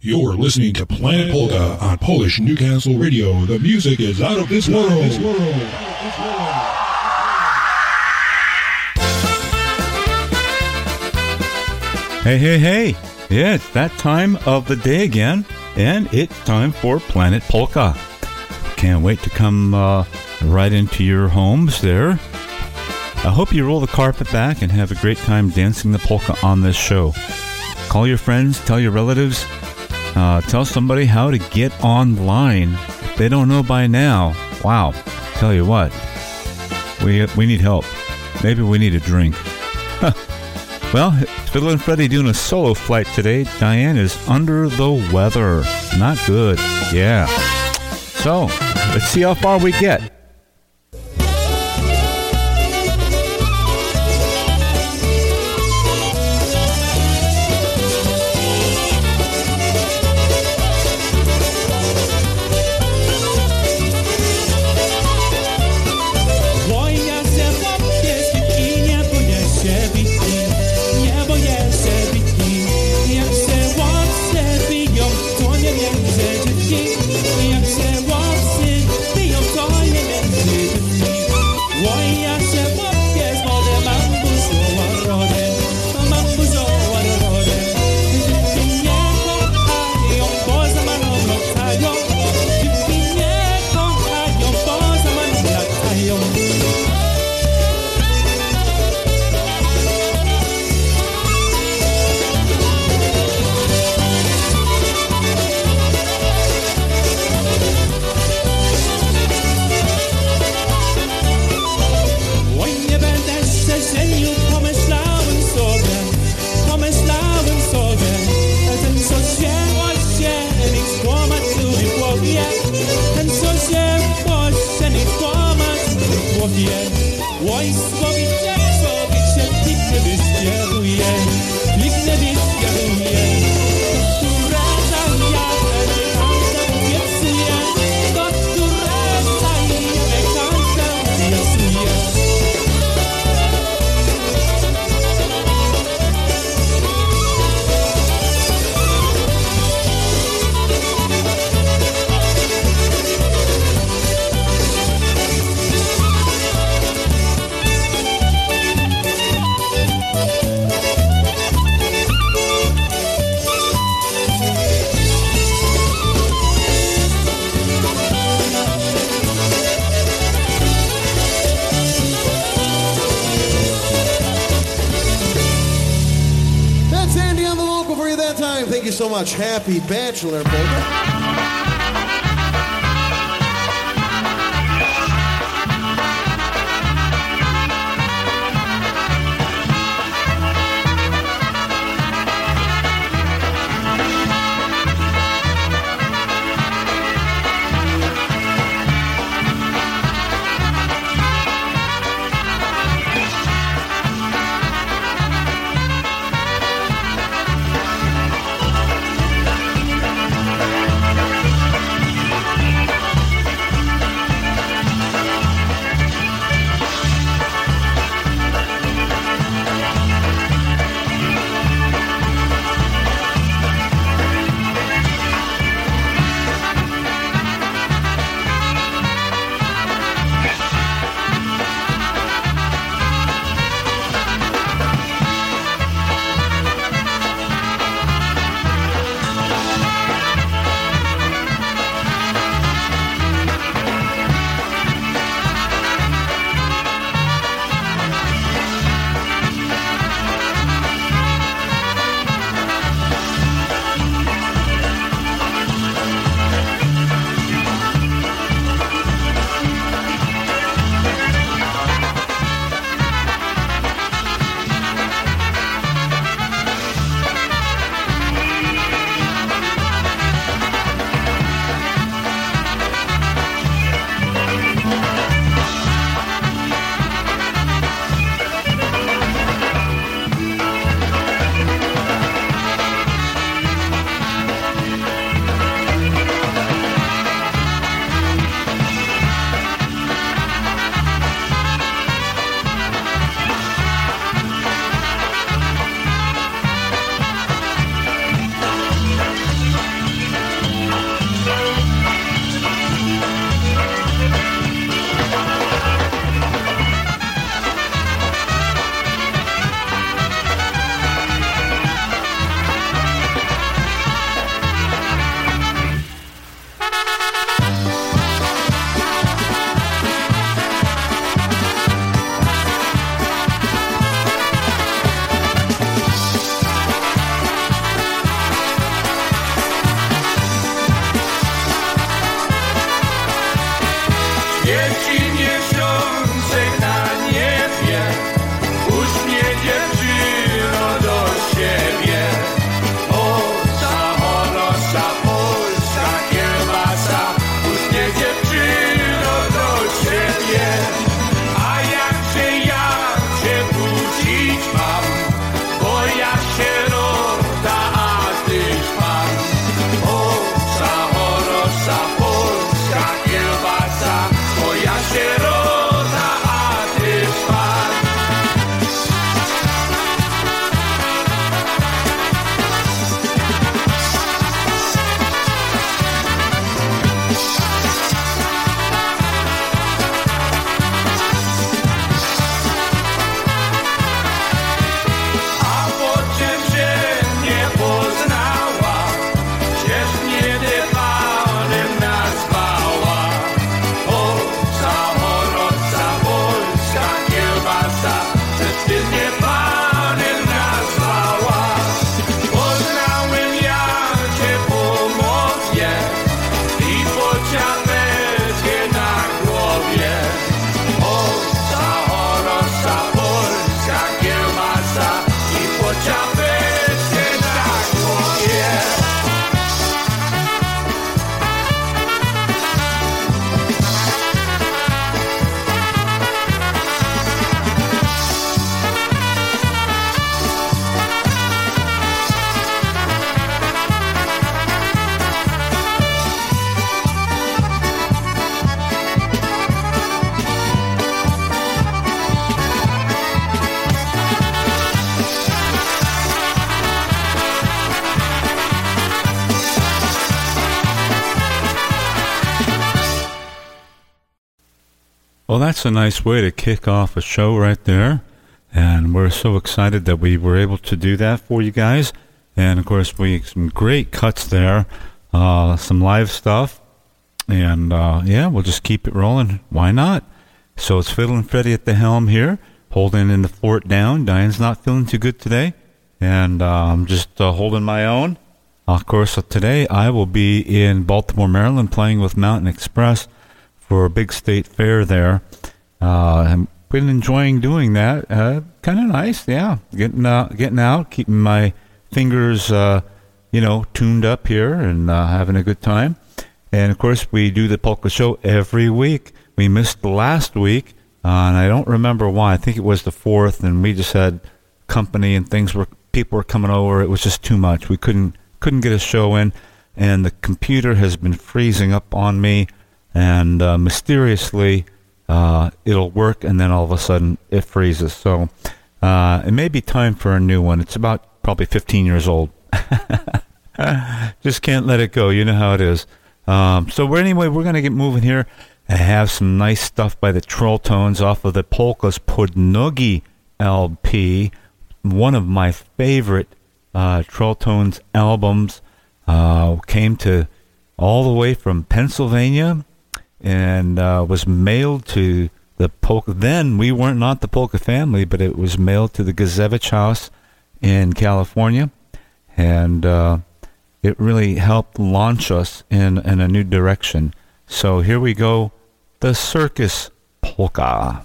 You're listening to Planet Polka on Polish Newcastle Radio. The music is out of this world. Hey, hey, hey. Yeah, it's that time of the day again, and it's time for Planet Polka. Can't wait to come uh, right into your homes there. I hope you roll the carpet back and have a great time dancing the polka on this show. Call your friends, tell your relatives, uh, tell somebody how to get online. They don't know by now, wow, tell you what, we, we need help. Maybe we need a drink. well, it's Fiddler and Freddie doing a solo flight today. Diane is under the weather. Not good. Yeah. So, let's see how far we get. Much. Happy Bachelor, baby. Well, that's a nice way to kick off a show right there. And we're so excited that we were able to do that for you guys. And of course, we some great cuts there, uh, some live stuff. And uh, yeah, we'll just keep it rolling. Why not? So it's Fiddle and Freddie at the helm here, holding in the fort down. Diane's not feeling too good today. And uh, I'm just uh, holding my own. Of course, today I will be in Baltimore, Maryland, playing with Mountain Express for a big state fair there. Uh, I've been enjoying doing that. Uh, kind of nice, yeah. Getting out, getting out, keeping my fingers, uh, you know, tuned up here, and uh, having a good time. And of course, we do the polka show every week. We missed last week, uh, and I don't remember why. I think it was the fourth, and we just had company and things were people were coming over. It was just too much. We couldn't couldn't get a show in, and the computer has been freezing up on me and uh, mysteriously uh, it'll work, and then all of a sudden it freezes. So uh, it may be time for a new one. It's about probably 15 years old. Just can't let it go. You know how it is. Um, so we're, anyway, we're going to get moving here. and have some nice stuff by the Troll Tones off of the Polkas Podnogi LP, one of my favorite uh, Troll Tones albums. Uh, came to all the way from Pennsylvania and uh, was mailed to the polka. Then we weren't not the polka family, but it was mailed to the Guzevich House in California, and uh, it really helped launch us in in a new direction. So here we go, the circus polka.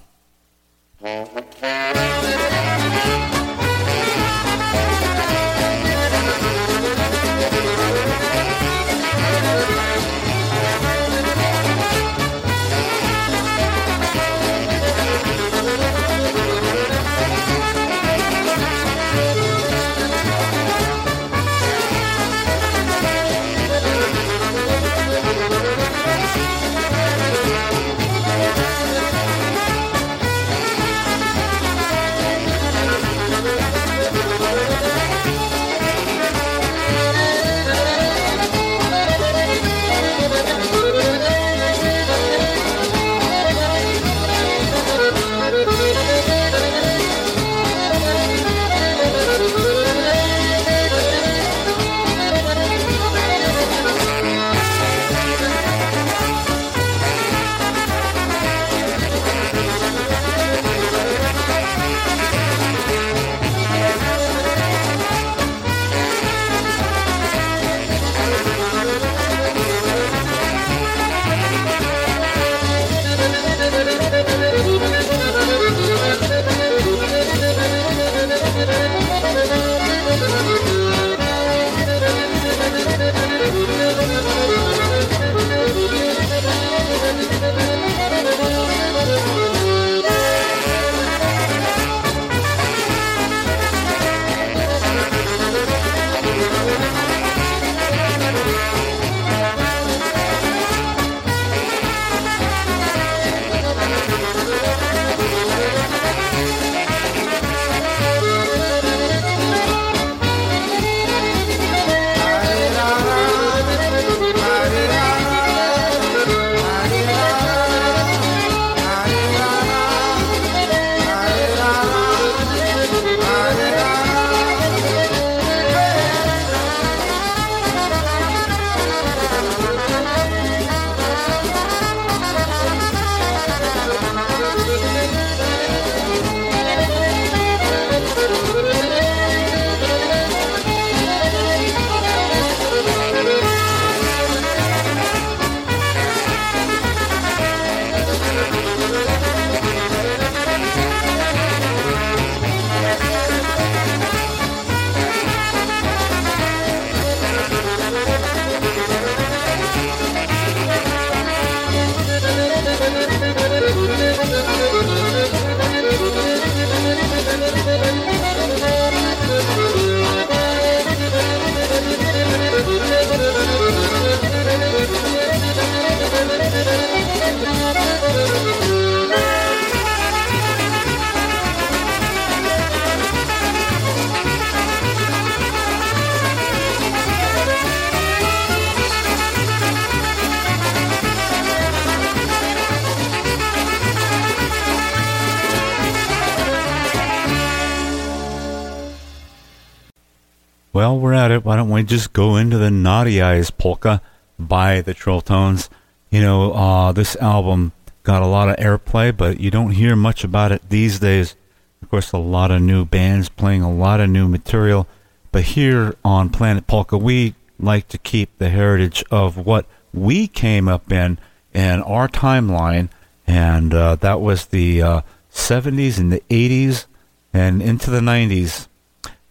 Well, we're at it. Why don't we just go into the Naughty Eyes polka by the Trilltones? You know, uh, this album got a lot of airplay, but you don't hear much about it these days. Of course, a lot of new bands playing a lot of new material. But here on Planet Polka, we like to keep the heritage of what we came up in and our timeline. And uh, that was the uh, 70s and the 80s and into the 90s.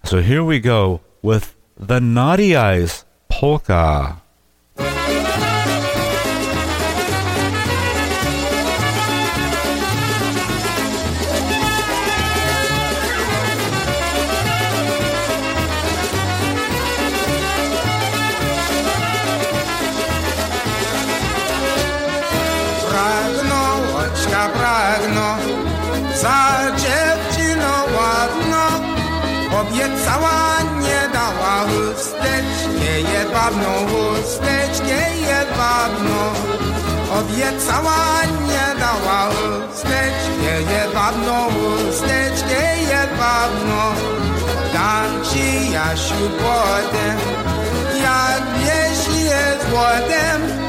So here we go with the Naughty Eyes Polka. pragno za dziewczyną ładną Obiecała, nie dała chusteczkę jedwabną, chusteczkę jedwabną. Obiecała, nie dała chusteczkę jedwabną, chusteczkę jedwabną. Dam ci Jasiu potem, jak wieś jest złotem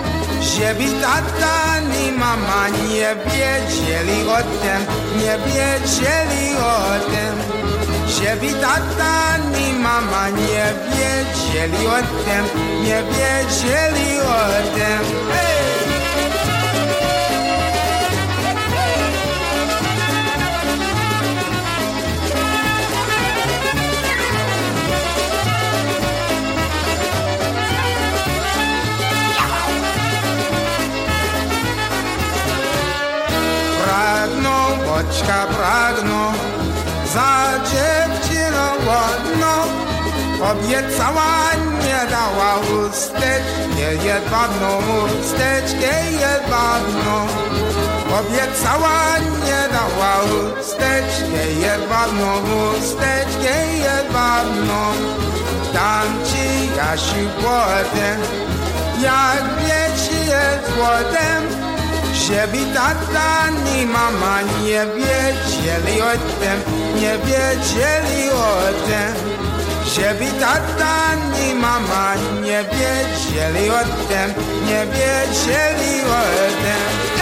żeby tata ni mama nie wiedzieli o tym, nie wiedzieli o tym. Tata ni mama nie wiedzieli o tym, nie wiedzieli o tym. Hey! pragną, boćka pragną za było, no Obiecała nie dała ustecz, nie jebaną ustecz, nie jebaną Obiecała nie dała ustecz, nie jebaną ustecz, nie jebaną Dam ci Jasiu wodę, jak wiecie jest wodę żeby tata ni mama nie wiedzieli o tym, nie wiedzieli o tym. Żeby tata ni mama nie wiedzieli o tym, nie wiedzieli o tym.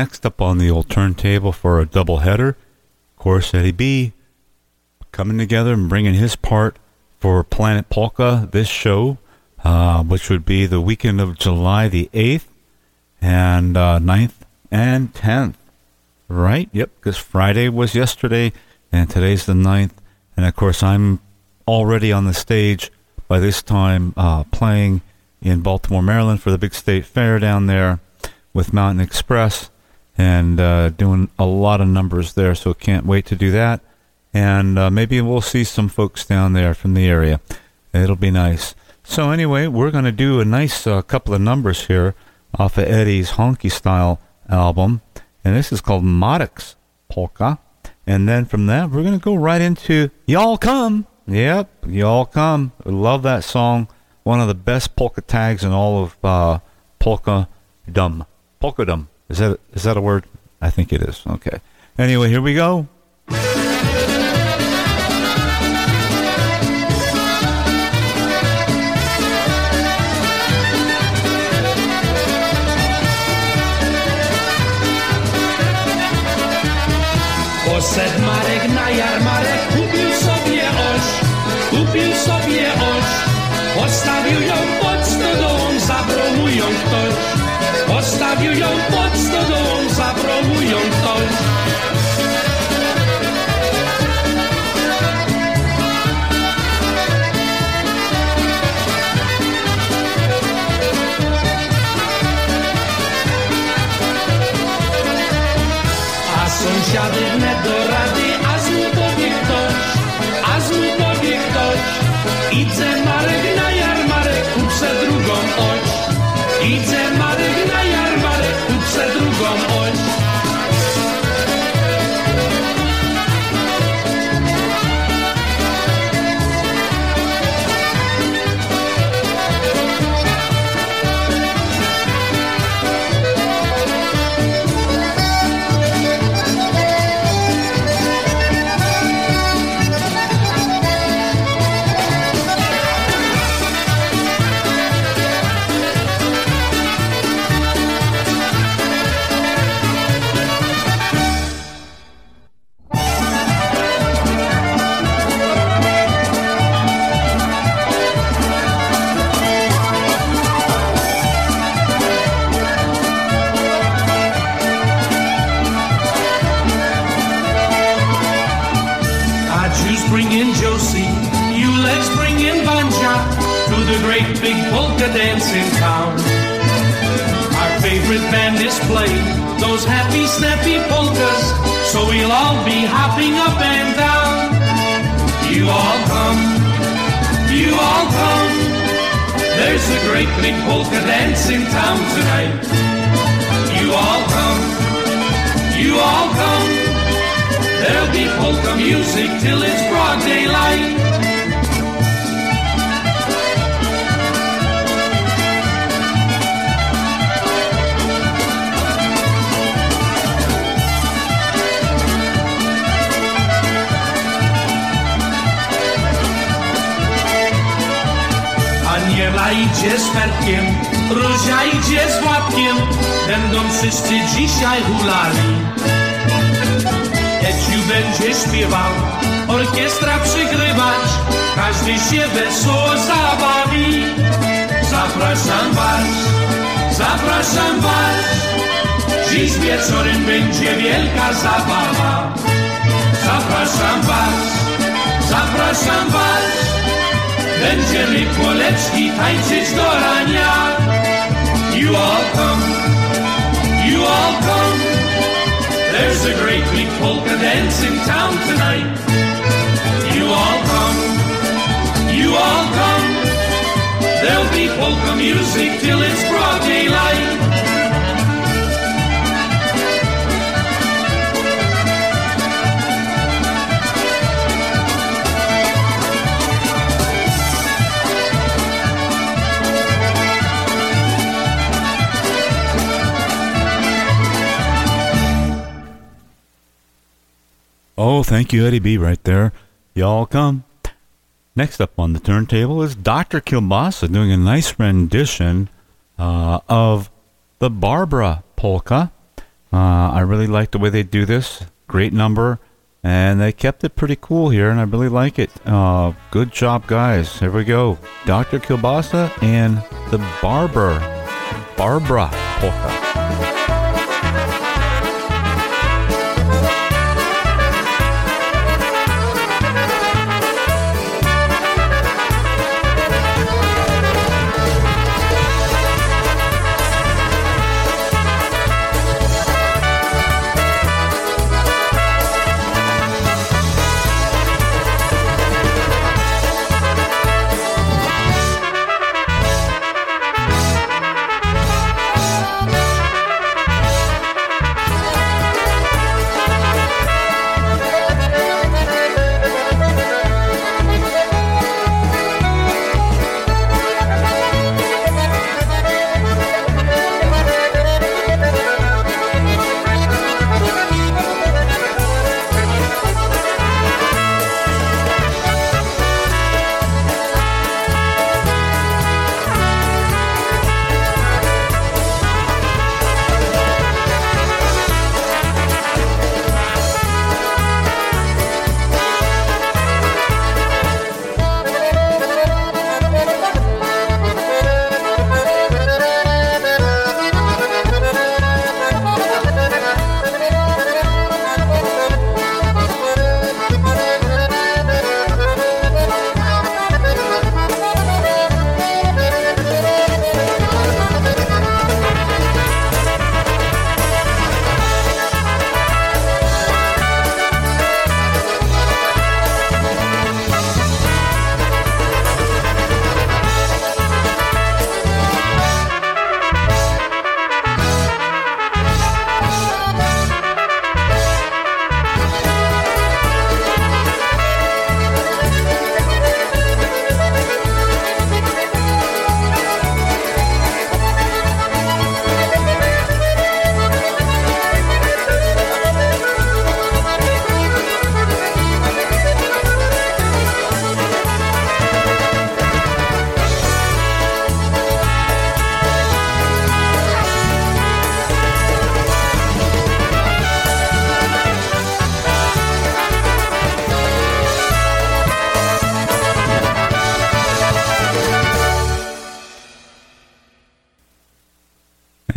Next up on the old turntable for a double header, of course, Eddie B coming together and bringing his part for Planet Polka this show, uh, which would be the weekend of July the 8th and uh, 9th and 10th. Right? Yep, because Friday was yesterday and today's the 9th. And of course, I'm already on the stage by this time uh, playing in Baltimore, Maryland for the big state fair down there with Mountain Express and uh, doing a lot of numbers there. So can't wait to do that. And uh, maybe we'll see some folks down there from the area. It'll be nice. So anyway, we're going to do a nice uh, couple of numbers here off of Eddie's Honky Style album. And this is called Maddox Polka. And then from that, we're going to go right into Y'all Come. Yep, Y'all Come. I love that song. One of the best polka tags in all of uh, polka dum. Polka dum. Is that is that a word? I think it is. Okay. Anyway, here we go. Fertkiem, Róża idzie z Władkiem, będą wszyscy dzisiaj hulali. Eciu będzie śpiewał, orkiestra przygrywać, każdy się wesoło zabawi. Zapraszam was, zapraszam was, dziś wieczorem będzie wielka zabawa. Zapraszam was, zapraszam was, będziemy poleczki tańczyć do rania. You all come, you all come. There's a great big polka dance in town tonight. You all come, you all come. There'll be polka music till it's broad daylight. Oh, thank you, Eddie B. Right there. Y'all come. Next up on the turntable is Dr. Kilbasa doing a nice rendition uh, of the Barbara polka Uh, I really like the way they do this. Great number. And they kept it pretty cool here, and I really like it. Uh, good job, guys. Here we go. Dr. Kilbasa and the Barber. Barbara Polka.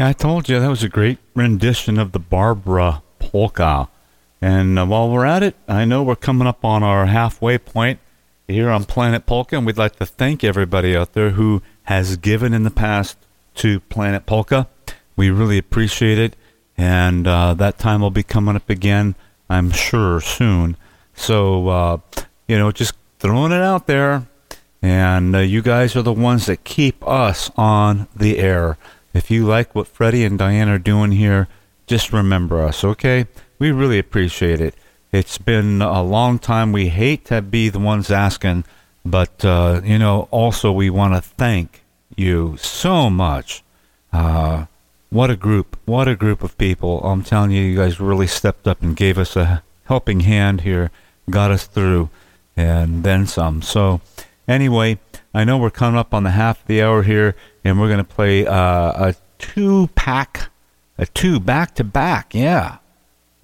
Yeah, I told you that was a great rendition of the Barbara polka. And uh, while we're at it, I know we're coming up on our halfway point here on Planet Polka, and we'd like to thank everybody out there who has given in the past to Planet Polka. We really appreciate it, and uh, that time will be coming up again, I'm sure, soon. So, uh, you know, just throwing it out there, and uh, you guys are the ones that keep us on the air. If you like what Freddie and Diane are doing here, just remember us, okay? We really appreciate it. It's been a long time. We hate to be the ones asking, but, uh, you know, also we want to thank you so much. Uh, what a group. What a group of people. I'm telling you, you guys really stepped up and gave us a helping hand here, got us through, and then some. So, anyway, I know we're coming up on the half of the hour here, and we're going to play uh, a two pack, a two back to back. Yeah.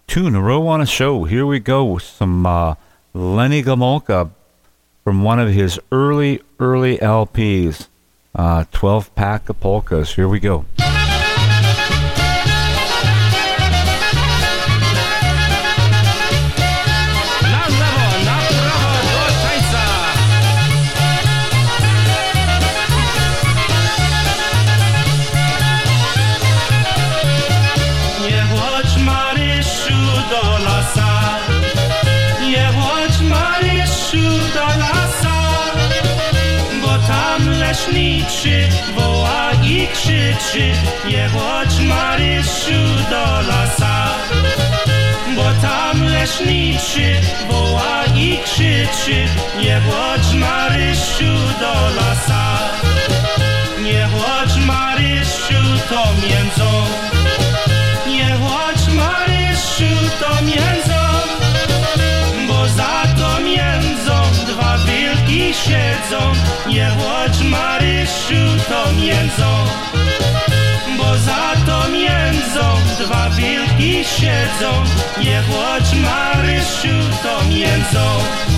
Two in a row on a show. Here we go with some uh, Lenny Gomulka from one of his early, early LPs. Uh, 12 pack of polkas. Here we go. Nie chodź Marysiu do lasa bo tam leśniczy woła i krzyczy. Chodź Marysiu do lasa Nie chodź Marysiu to międzą Nie chodź Marysiu to międzą Bo za to międzą dwa wilki siedzą. Nie chodź Marysiu to międzą siedzą, nie chodź Marysiu to międzą.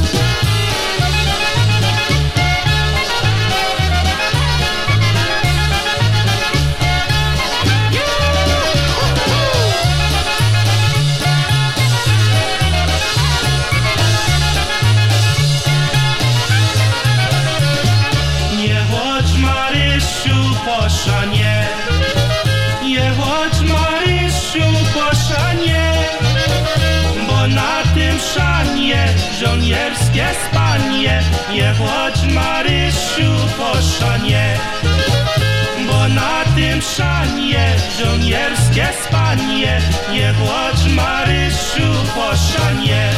Nie chodź Marysiu po szanie Bo na tym szanie żołnierskie spanie. Nie chodź Marysiu po szanie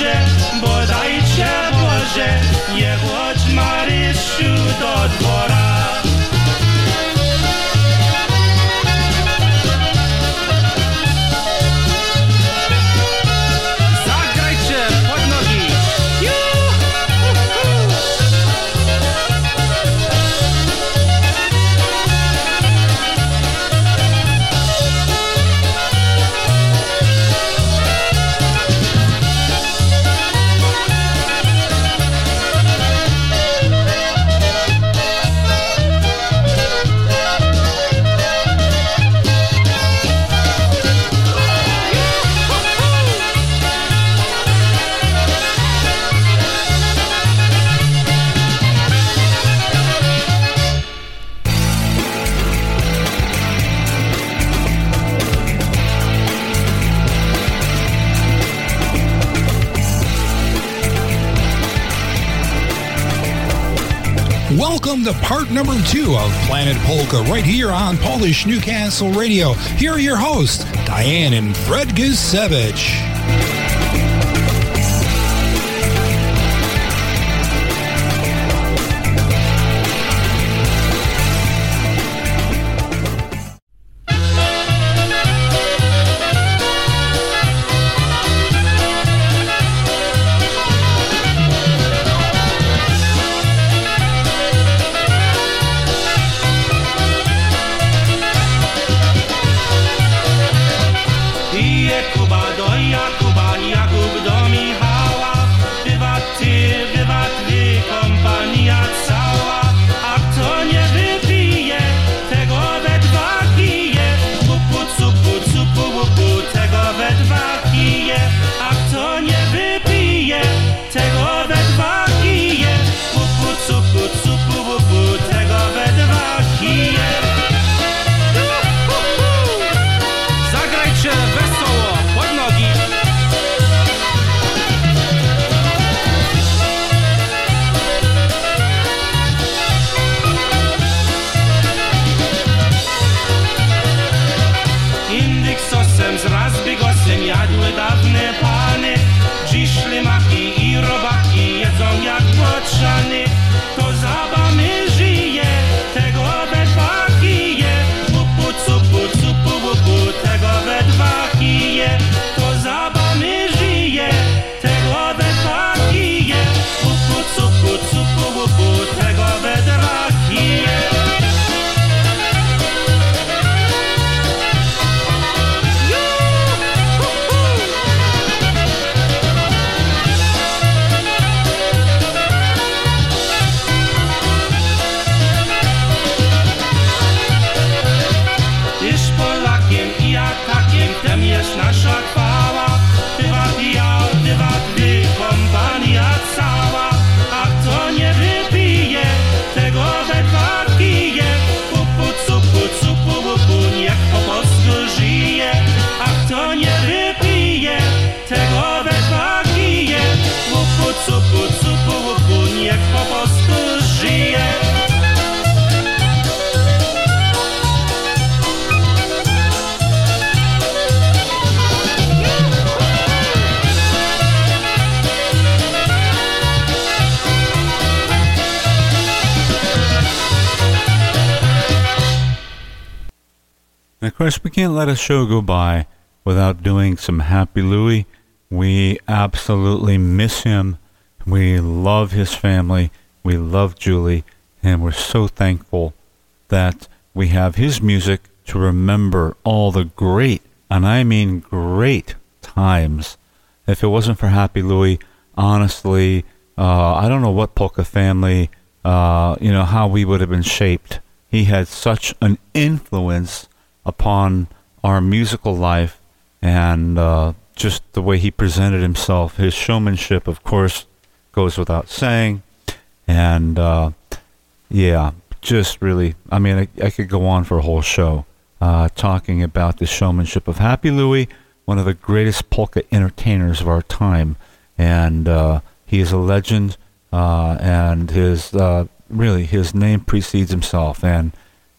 dworze, Welcome to part number two of Planet Polka right here on Polish Newcastle Radio. Here are your hosts, Diane and Fred Guzevich. Course, we can't let a show go by without doing some Happy Louie. We absolutely miss him. We love his family. We love Julie. And we're so thankful that we have his music to remember all the great, and I mean great, times. If it wasn't for Happy Louie, honestly, uh, I don't know what Polka family, uh, you know, how we would have been shaped. He had such an influence upon our musical life and uh, just the way he presented himself. His showmanship, of course, goes without saying. And uh, yeah, just really, I mean, I, I could go on for a whole show uh, talking about the showmanship of Happy Louie, one of the greatest polka entertainers of our time. And uh, he is a legend, uh, and his uh, really his name precedes himself. And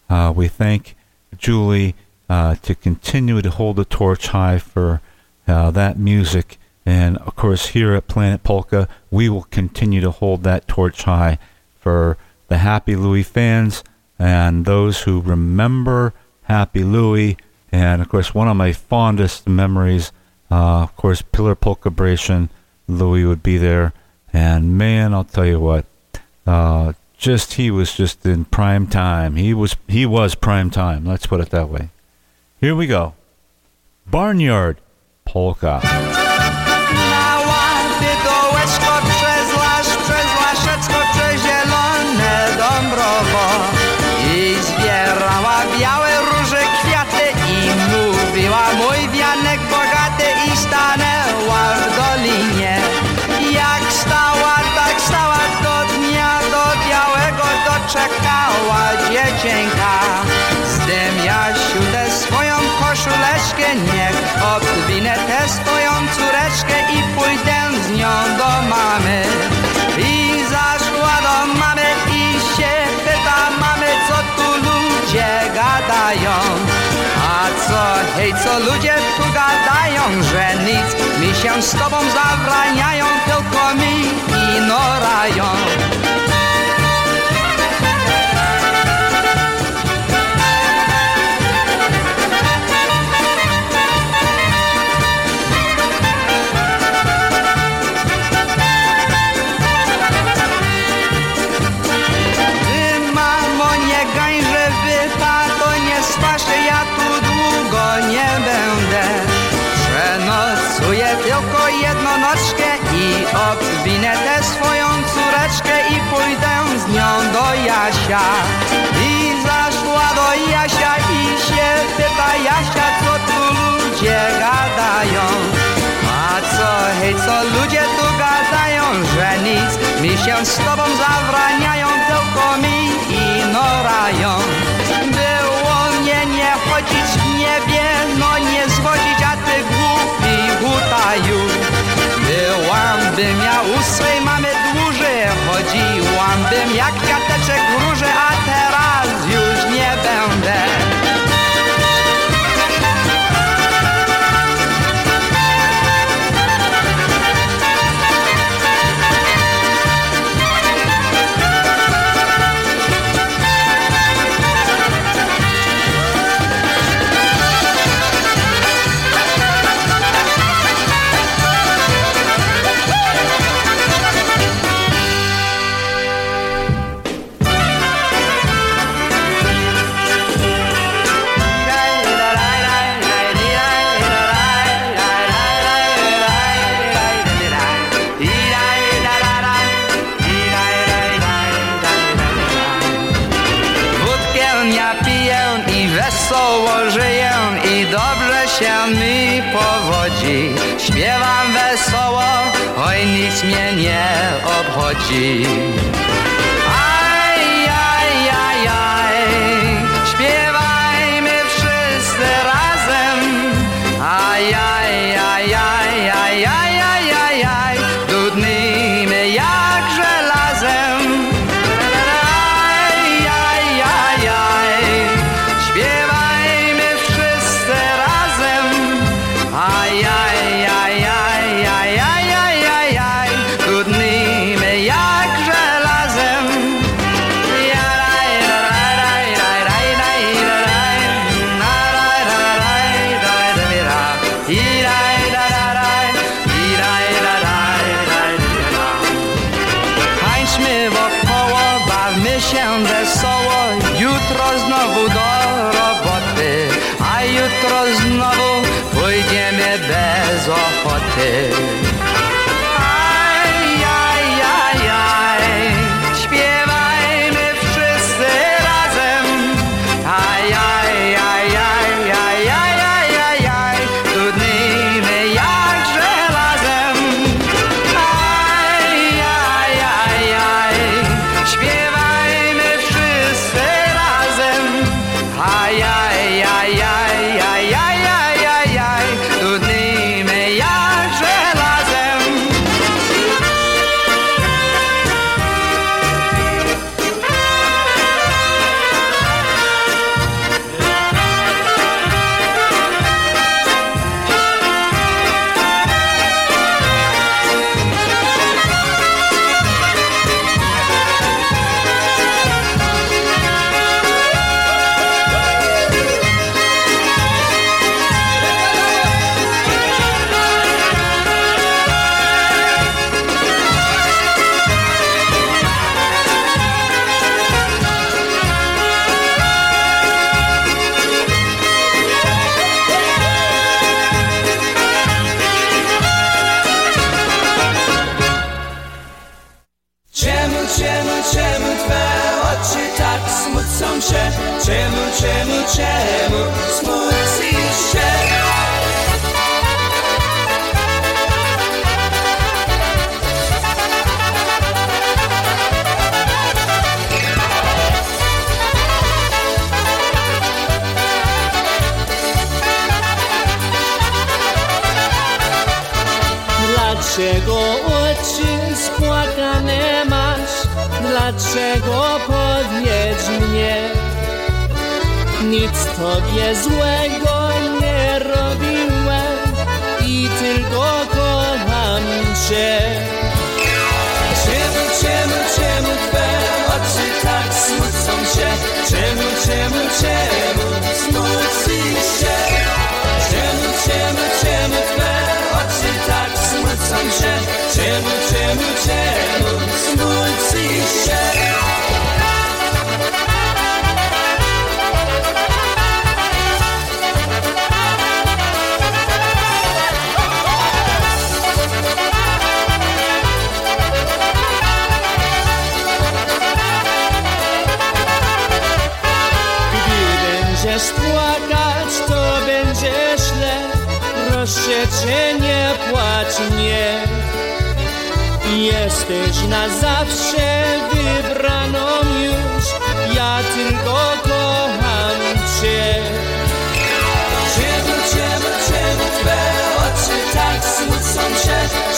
uh, we thank Julie uh, to continue to hold the torch high for uh, that music. And of course, here at Planet Polka, we will continue to hold that torch high for the Happy Louie fans and those who remember Happy Louie. And of course, one of my fondest memories, uh, of course, Pillar Polkabration. Louie would be there. And man, I'll tell you what, uh, just he was just in prime time. He was he was prime time. Let's put it that way. Here we go. Barnyard polka. Się z tobą zabraniają, tylko mi ignorają. Wy swoją córeczkę i pójdę z nią do Jasia. I zaszła do Jasia i się pyta Jasia, co tu ludzie gadają. A co, hej, co ludzie tu gadają, że nic mi się z tobą zabraniają, tylko mi ignorają. Było mnie nie chodzić w niebie, no nie zwodzić, a ty głupi gutaju. Byłam bym ja u swej mamy and them yak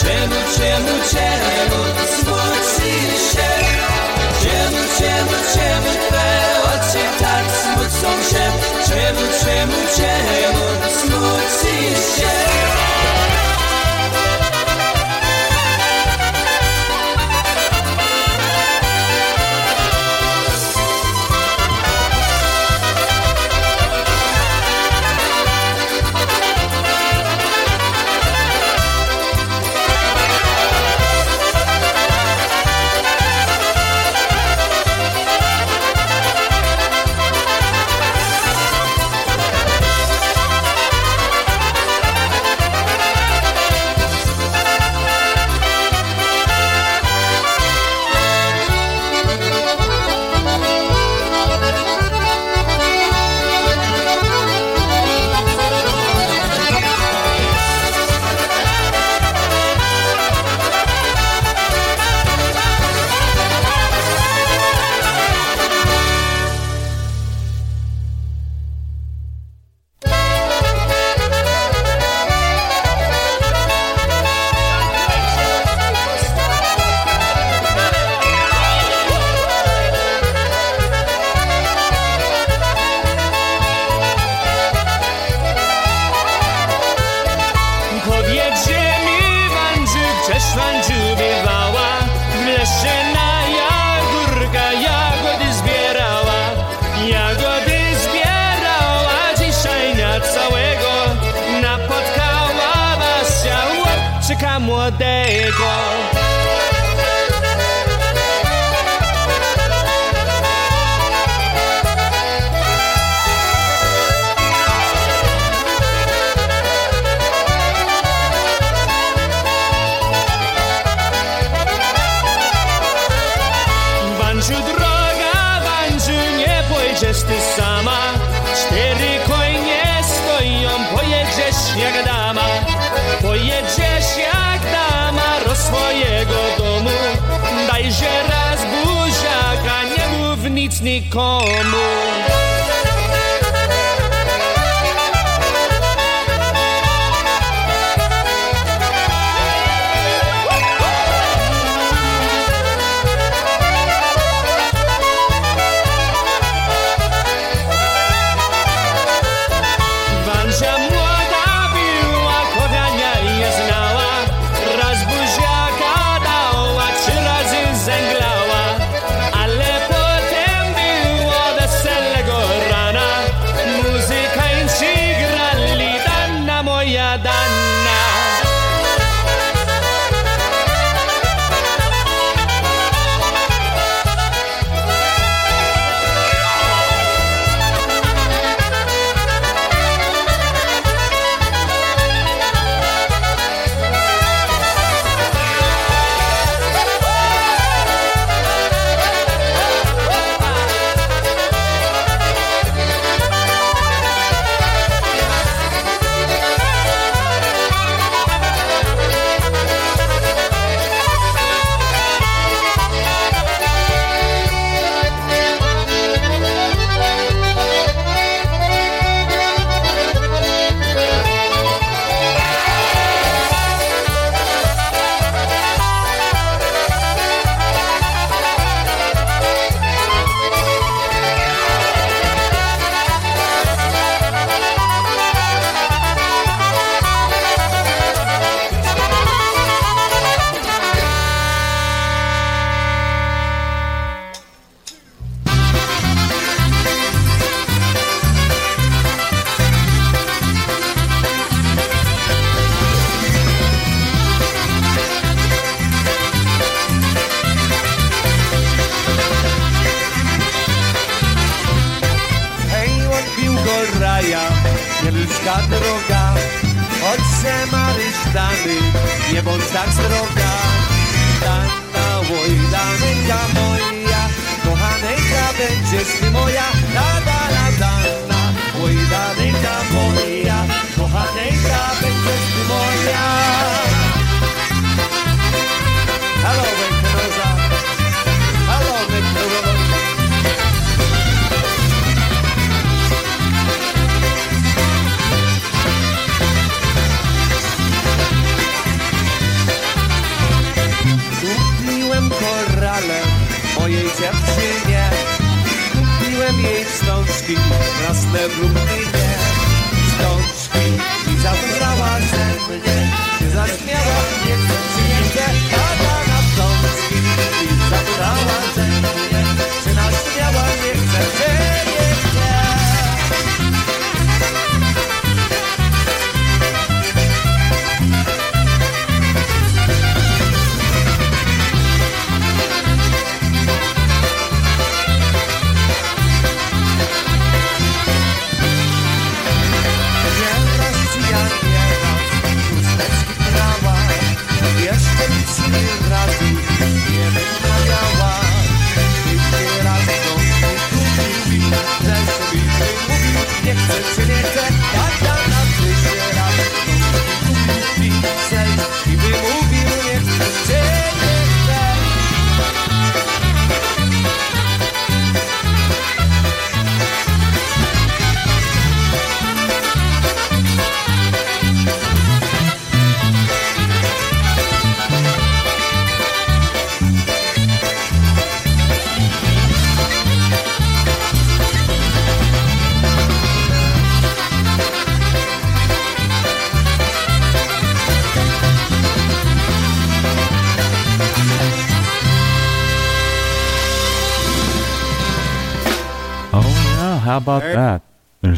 Čemu, čemu, čemu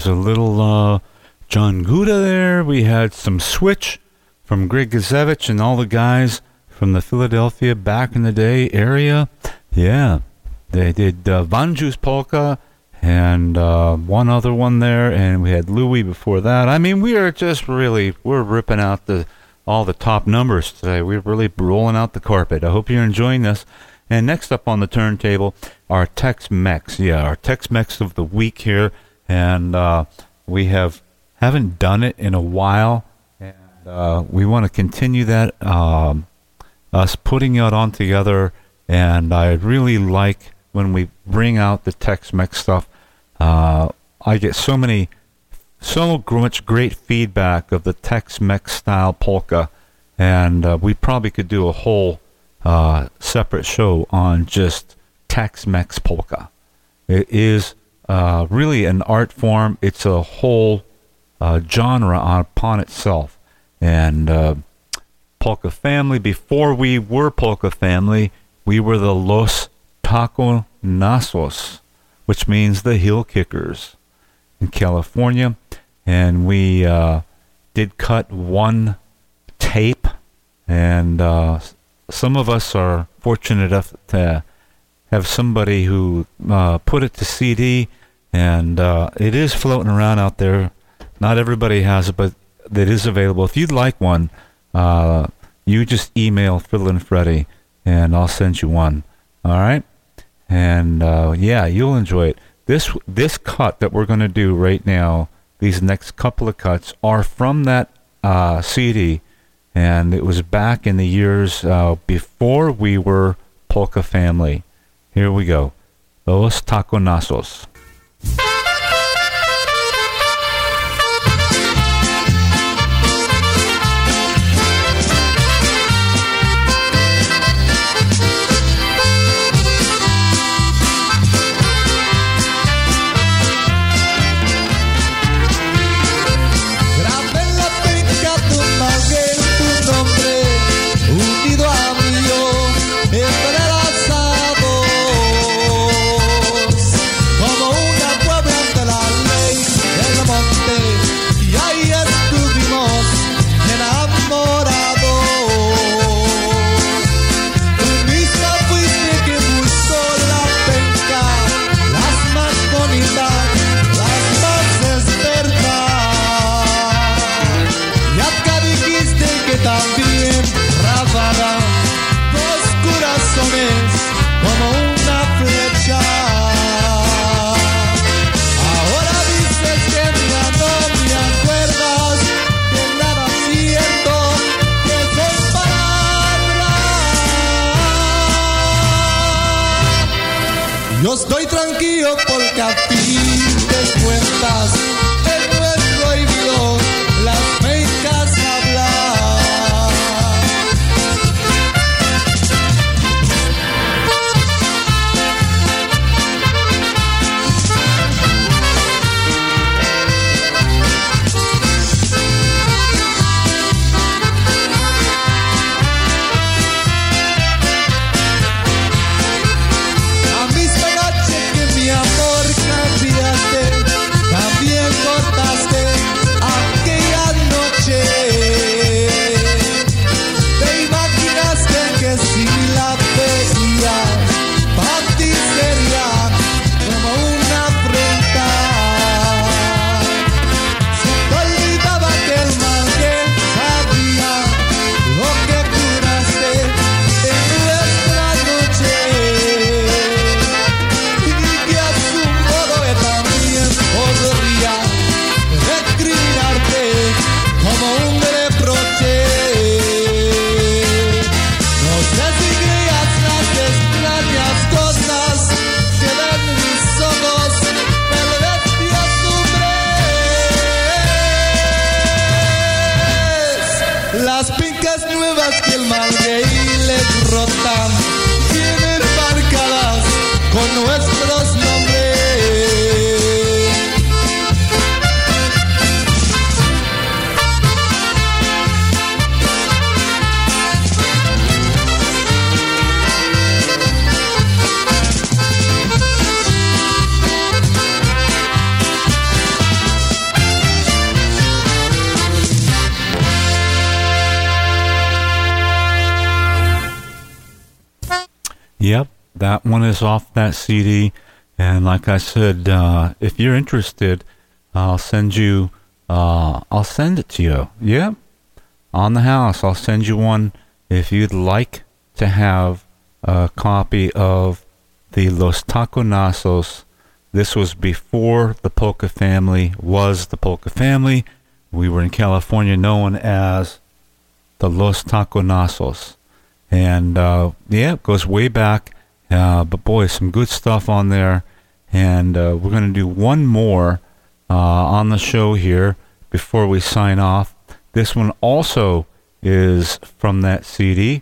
A little uh, John Guda there. We had some switch from Greg Gazevich and all the guys from the Philadelphia back in the day area. Yeah, they did uh, Vanju's polka and uh, one other one there, and we had Louis before that. I mean, we are just really we're ripping out the all the top numbers today. We're really rolling out the carpet. I hope you're enjoying this. And next up on the turntable, our Tex Mex. Yeah, our Tex Mex of the week here. And uh, we have haven't done it in a while, and uh, we want to continue that. Um, us putting it on together, and I really like when we bring out the Tex-Mex stuff. Uh, I get so many, so much great feedback of the Tex-Mex style polka, and uh, we probably could do a whole uh, separate show on just Tex-Mex polka. It is uh, really an art form. It's a whole uh, genre upon itself, and uh, Polka Family. Before we were Polka Family, we were the Los Taco Taconazos, which means the heel kickers in California. And we uh, did cut one tape, and uh, some of us are fortunate enough to have somebody who uh, put it to CD, and uh, it is floating around out there. Not everybody has it, but it is available. If you'd like one, uh, you just email Phil and Freddie, and I'll send you one. All right, and uh, yeah, you'll enjoy it. This this cut that we're going to do right now, these next couple of cuts are from that uh, CD, and it was back in the years uh, before we were Polka Family. Here we go, Los Taconazos. That one is off that CD. And like I said, uh, if you're interested, I'll send you. Uh, I'll send it to you. Yeah, on the house. I'll send you one if you'd like to have a copy of the Los Taconazos This was before the polka family was the polka family. We were in California known as the Los Taconazos. And uh, yeah, it goes way back. Uh, but boy, some good stuff on there. And uh, we're going to do one more uh, on the show here before we sign off. This one also is from that CD.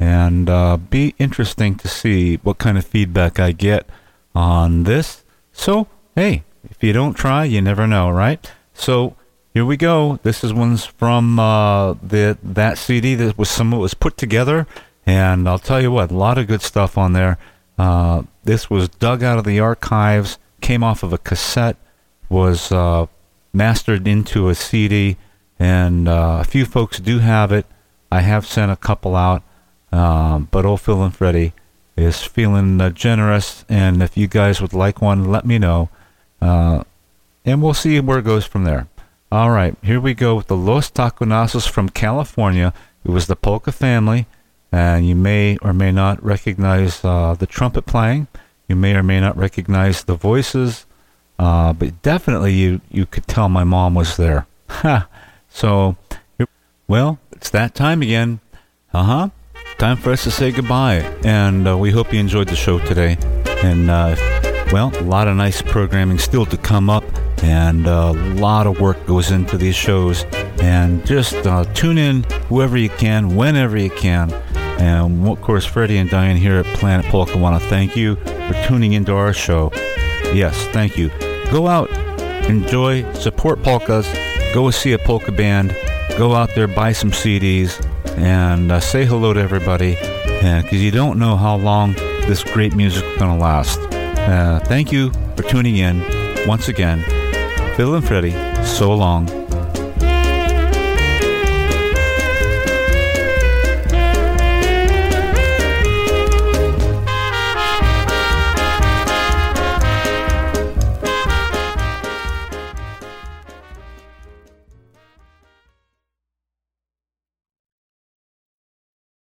And uh, be interesting to see what kind of feedback I get on this. So, hey, if you don't try, you never know, right? So, here we go. This is one's from uh, the that CD that was some was put together, and I'll tell you what, a lot of good stuff on there. Uh, this was dug out of the archives, came off of a cassette, was uh, mastered into a CD, and uh, a few folks do have it. I have sent a couple out, um, but old Phil and Freddie is feeling uh, generous, and if you guys would like one, let me know, uh, and we'll see where it goes from there. All right, here we go with the Los Taconazos from California. It was the polka family, and you may or may not recognize uh, the trumpet playing. You may or may not recognize the voices, uh, but definitely you you could tell my mom was there. So, well, it's that time again. Uh huh. Time for us to say goodbye, and uh, we hope you enjoyed the show today. And uh, well, a lot of nice programming still to come up, and uh, a lot of work goes into these shows. And just uh, tune in whoever you can, whenever you can. And of course, Freddie and Diane here at Planet Polka want to thank you for tuning into our show. Yes, thank you. Go out, enjoy, support polkas, go see a polka band, go out there, buy some CDs, and uh, say hello to everybody. Because you don't know how long this great music is going to last. Uh, thank you for tuning in once again. Phil and Freddie, so long.